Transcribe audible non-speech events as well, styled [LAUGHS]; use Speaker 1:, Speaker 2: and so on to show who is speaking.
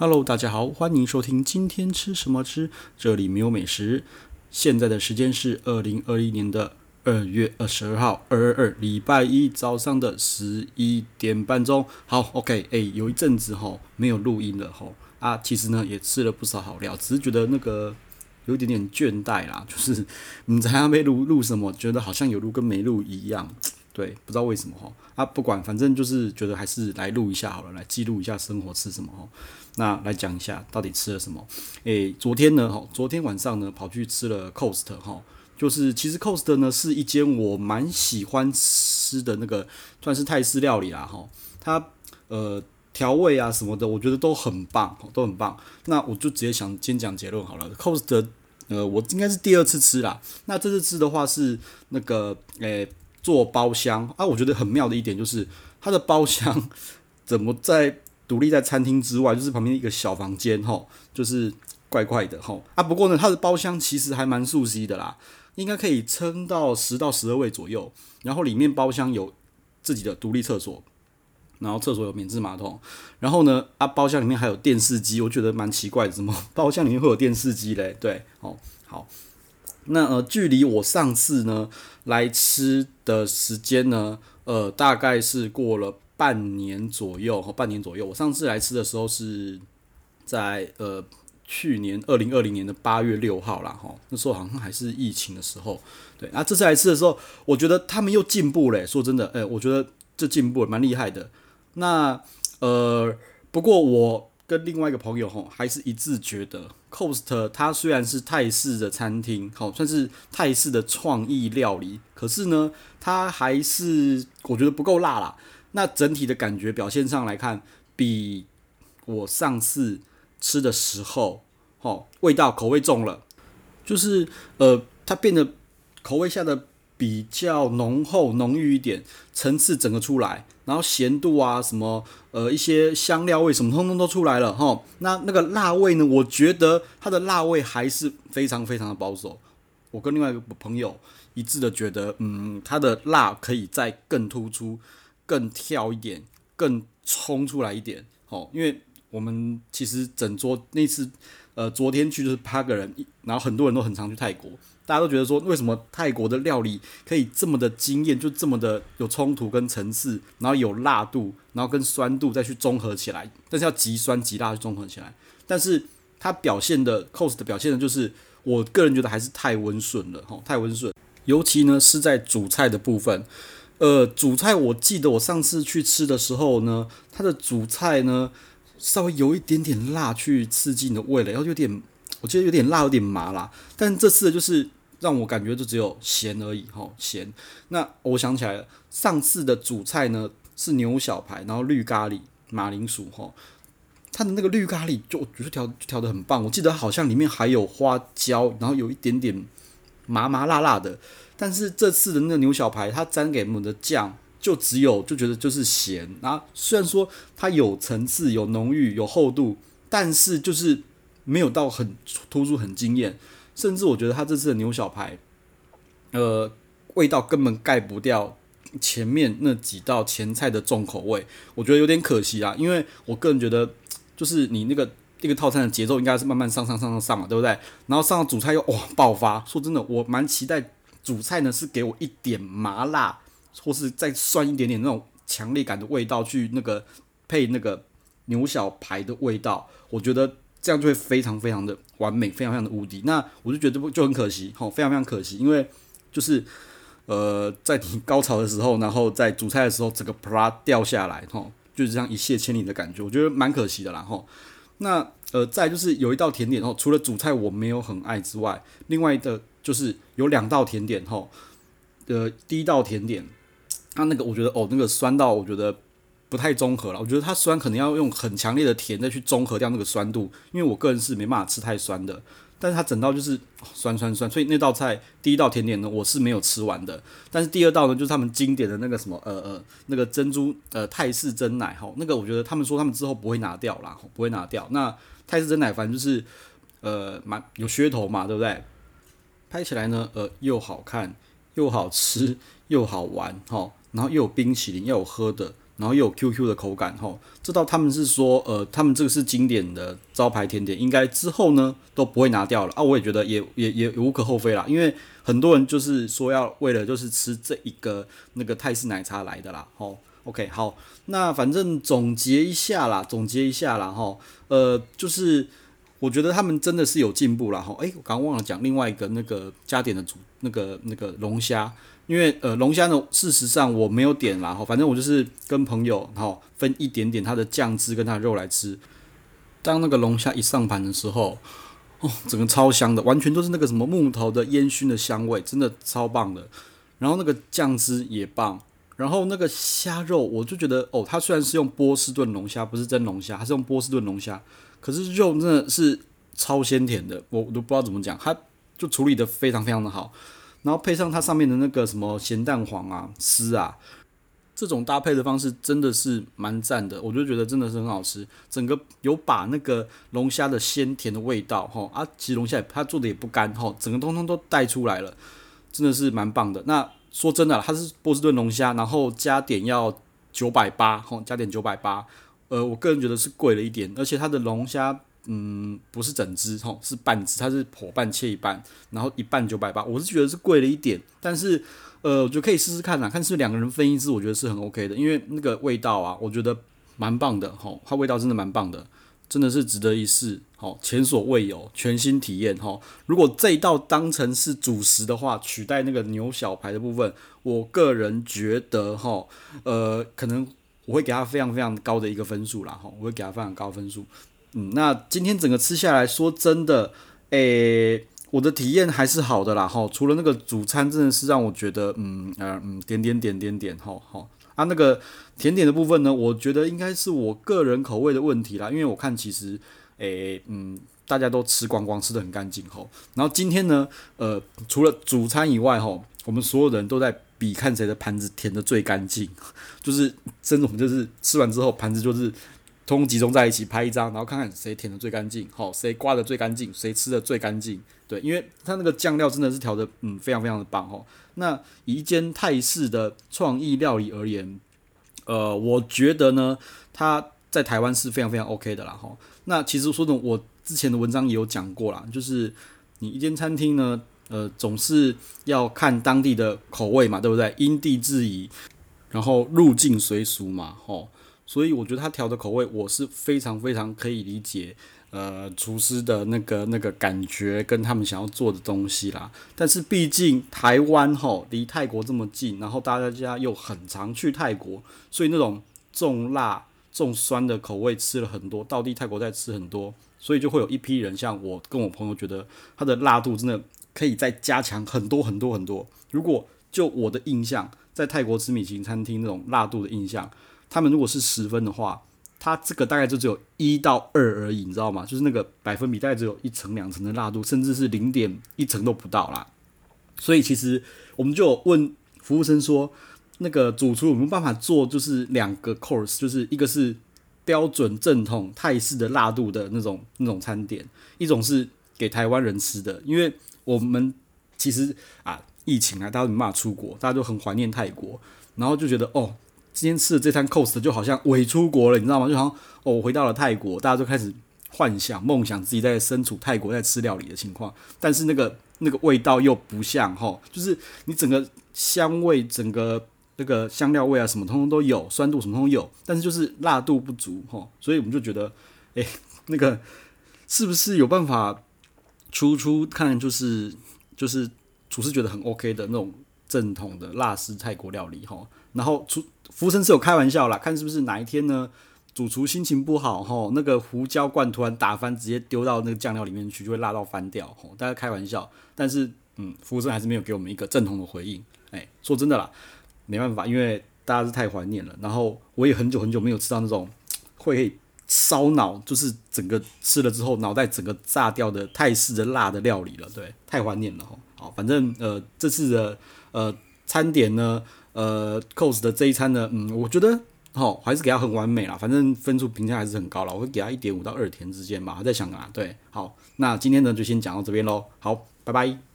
Speaker 1: Hello，大家好，欢迎收听今天吃什么吃，这里没有美食。现在的时间是二零二一年的二月二十二号，二二二，礼拜一早上的十一点半钟。好，OK，哎，有一阵子吼没有录音了吼啊，其实呢也吃了不少好料，只是觉得那个有一点点倦怠啦，就是 [LAUGHS] 你在那边录录什么，觉得好像有录跟没录一样。对，不知道为什么哈啊，不管，反正就是觉得还是来录一下好了，来记录一下生活吃什么哈。那来讲一下到底吃了什么。诶，昨天呢哈，昨天晚上呢跑去吃了 Cost 哈，就是其实 Cost 呢是一间我蛮喜欢吃的那个算是泰式料理啦哈。它呃调味啊什么的，我觉得都很棒，都很棒。那我就直接想先讲结论好了。Cost 呃，我应该是第二次吃啦。那这次吃的话是那个诶。做包厢啊，我觉得很妙的一点就是它的包厢 [LAUGHS] 怎么在独立在餐厅之外，就是旁边一个小房间吼，就是怪怪的吼啊。不过呢，它的包厢其实还蛮熟悉的啦，应该可以撑到十到十二位左右。然后里面包厢有自己的独立厕所，然后厕所有免治马桶。然后呢，啊，包厢里面还有电视机，我觉得蛮奇怪的，怎么 [LAUGHS] 包厢里面会有电视机嘞？对，哦，好。那呃，距离我上次呢来吃的时间呢，呃，大概是过了半年左右，半年左右。我上次来吃的时候是在呃去年二零二零年的八月六号啦，哈，那时候好像还是疫情的时候。对，那，这次来吃的时候，我觉得他们又进步了。说真的，哎，我觉得这进步蛮厉害的。那呃，不过我。跟另外一个朋友吼，还是一致觉得，Cost 它虽然是泰式的餐厅，好算是泰式的创意料理，可是呢，它还是我觉得不够辣啦。那整体的感觉表现上来看，比我上次吃的时候，吼味道口味重了，就是呃，它变得口味下的。比较浓厚、浓郁一点，层次整个出来，然后咸度啊，什么呃一些香料味什么通通都出来了哈。那那个辣味呢？我觉得它的辣味还是非常非常的保守。我跟另外一个朋友一致的觉得，嗯，它的辣可以再更突出、更跳一点、更冲出来一点。哦，因为我们其实整桌那次。呃，昨天去就是八个人，然后很多人都很常去泰国，大家都觉得说，为什么泰国的料理可以这么的惊艳，就这么的有冲突跟层次，然后有辣度，然后跟酸度再去综合起来，但是要极酸极辣去综合起来，但是它表现的 cost 的表现的就是，我个人觉得还是太温顺了，吼，太温顺，尤其呢是在主菜的部分，呃，主菜我记得我上次去吃的时候呢，它的主菜呢。稍微有一点点辣，去刺激你的味蕾，然后有点，我觉得有点辣，有点麻辣。但这次的就是让我感觉就只有咸而已，吼咸。那我想起来了，上次的主菜呢是牛小排，然后绿咖喱、马铃薯，吼，它的那个绿咖喱就我觉得调调得很棒。我记得好像里面还有花椒，然后有一点点麻麻辣辣的。但是这次的那个牛小排，它沾给我们的酱。就只有就觉得就是咸，然后虽然说它有层次、有浓郁、有厚度，但是就是没有到很突出、很惊艳。甚至我觉得它这次的牛小排，呃，味道根本盖不掉前面那几道前菜的重口味，我觉得有点可惜啊。因为我个人觉得，就是你那个那个套餐的节奏应该是慢慢上上上上上嘛，对不对？然后上到主菜又哇爆发。说真的，我蛮期待主菜呢是给我一点麻辣。或是再酸一点点那种强烈感的味道，去那个配那个牛小排的味道，我觉得这样就会非常非常的完美，非常非常的无敌。那我就觉得不就很可惜，吼，非常非常可惜，因为就是呃，在你高潮的时候，然后在煮菜的时候，整个啪掉下来，吼，就是这样一泻千里的感觉，我觉得蛮可惜的啦，吼。那呃，再就是有一道甜点，吼，除了主菜我没有很爱之外，另外的就是有两道甜点，吼，呃，第一道甜点。它那个我觉得哦，那个酸到我觉得不太综合了。我觉得它酸可能要用很强烈的甜再去综合掉那个酸度，因为我个人是没办法吃太酸的。但是它整道就是酸酸酸，所以那道菜第一道甜点呢，我是没有吃完的。但是第二道呢，就是他们经典的那个什么呃呃那个珍珠呃泰式蒸奶哈，那个我觉得他们说他们之后不会拿掉啦，不会拿掉。那泰式蒸奶反正就是呃蛮有噱头嘛，对不对？拍起来呢呃又好看又好吃又好玩哈。然后又有冰淇淋，又有喝的，然后又有 QQ 的口感，吼，这道他们是说，呃，他们这个是经典的招牌甜点，应该之后呢都不会拿掉了啊。我也觉得也也也无可厚非啦，因为很多人就是说要为了就是吃这一个那个泰式奶茶来的啦，吼。OK，好，那反正总结一下啦，总结一下啦，吼，呃，就是我觉得他们真的是有进步啦，吼，诶，我刚刚忘了讲另外一个那个加点的主那个那个龙虾。因为呃龙虾呢，事实上我没有点啦，哈，反正我就是跟朋友然后分一点点它的酱汁跟它的肉来吃。当那个龙虾一上盘的时候，哦，整个超香的，完全都是那个什么木头的烟熏的香味，真的超棒的。然后那个酱汁也棒，然后那个虾肉我就觉得哦，它虽然是用波士顿龙虾，不是真龙虾，它是用波士顿龙虾，可是肉真的是超鲜甜的，我都不知道怎么讲，它就处理得非常非常的好。然后配上它上面的那个什么咸蛋黄啊、丝啊，这种搭配的方式真的是蛮赞的，我就觉得真的是很好吃。整个有把那个龙虾的鲜甜的味道，吼啊，其实龙虾它做的也不干，吼，整个通通都带出来了，真的是蛮棒的。那说真的，它是波士顿龙虾，然后加点要九百八，吼，加点九百八，呃，我个人觉得是贵了一点，而且它的龙虾。嗯，不是整只吼，是半只，它是剖半切一半，然后一半九百八，我是觉得是贵了一点，但是呃，我觉得可以试试看啦，看是两个人分一只，我觉得是很 OK 的，因为那个味道啊，我觉得蛮棒的吼，它味道真的蛮棒的，真的是值得一试，吼，前所未有，全新体验哈。如果这一道当成是主食的话，取代那个牛小排的部分，我个人觉得哈，呃，可能我会给他非常非常高的一个分数啦，吼，我会给他非常高分数。嗯，那今天整个吃下来说真的，诶、我的体验还是好的啦，哈。除了那个主餐真的是让我觉得，嗯呃嗯，点点点点点，哈哈。啊，那个甜点的部分呢，我觉得应该是我个人口味的问题啦，因为我看其实，诶、嗯，大家都吃光光，吃的很干净，哈。然后今天呢，呃，除了主餐以外，哈，我们所有人都在比看谁的盘子舔得最干净，[LAUGHS] 就是真的，我们就是吃完之后盘子就是。通集中在一起拍一张，然后看看谁舔的最干净，好，谁刮的最干净，谁吃的最干净。对，因为它那个酱料真的是调的，嗯，非常非常的棒哦。那一间泰式的创意料理而言，呃，我觉得呢，它在台湾是非常非常 OK 的啦哈。那其实说的，我之前的文章也有讲过啦，就是你一间餐厅呢，呃，总是要看当地的口味嘛，对不对？因地制宜，然后入境随俗嘛，吼。所以我觉得他调的口味，我是非常非常可以理解，呃，厨师的那个那个感觉跟他们想要做的东西啦。但是毕竟台湾吼离泰国这么近，然后大家家又很常去泰国，所以那种重辣重酸的口味吃了很多，到地泰国再吃很多，所以就会有一批人像我跟我朋友觉得它的辣度真的可以再加强很多很多很多。如果就我的印象，在泰国吃米其林餐厅那种辣度的印象。他们如果是十分的话，它这个大概就只有一到二而已，你知道吗？就是那个百分比大概只有一层两层的辣度，甚至是零点一层都不到啦。所以其实我们就有问服务生说，那个主厨有没有办法做，就是两个 course，就是一个是标准正统泰式的辣度的那种那种餐点，一种是给台湾人吃的。因为我们其实啊，疫情啊，大家都没办法出国，大家都很怀念泰国，然后就觉得哦。今天吃的这餐 Cost 就好像伪出国了，你知道吗？就好像哦，我回到了泰国，大家就开始幻想、梦想自己在身处泰国在吃料理的情况，但是那个那个味道又不像齁，就是你整个香味、整个那个香料味啊，什么通通都有，酸度什么通通有，但是就是辣度不足齁，所以我们就觉得，哎、那个是不是有办法初初看，就是就是厨师觉得很 OK 的那种正统的辣式泰国料理齁，然后厨。服务生是有开玩笑啦，看是不是哪一天呢？主厨心情不好吼，那个胡椒罐突然打翻，直接丢到那个酱料里面去，就会辣到翻掉吼。大家开玩笑，但是嗯，服务生还是没有给我们一个正统的回应。哎、说真的啦，没办法，因为大家是太怀念了。然后我也很久很久没有吃到那种会烧脑，就是整个吃了之后脑袋整个炸掉的泰式的辣的料理了。对，太怀念了吼。好，反正呃这次的呃餐点呢。呃 cos 的这一餐呢，嗯，我觉得好，还是给他很完美啦。反正分数评价还是很高了，我会给他一点五到二甜之间吧。我在想啊，对，好，那今天呢就先讲到这边喽。好，拜拜。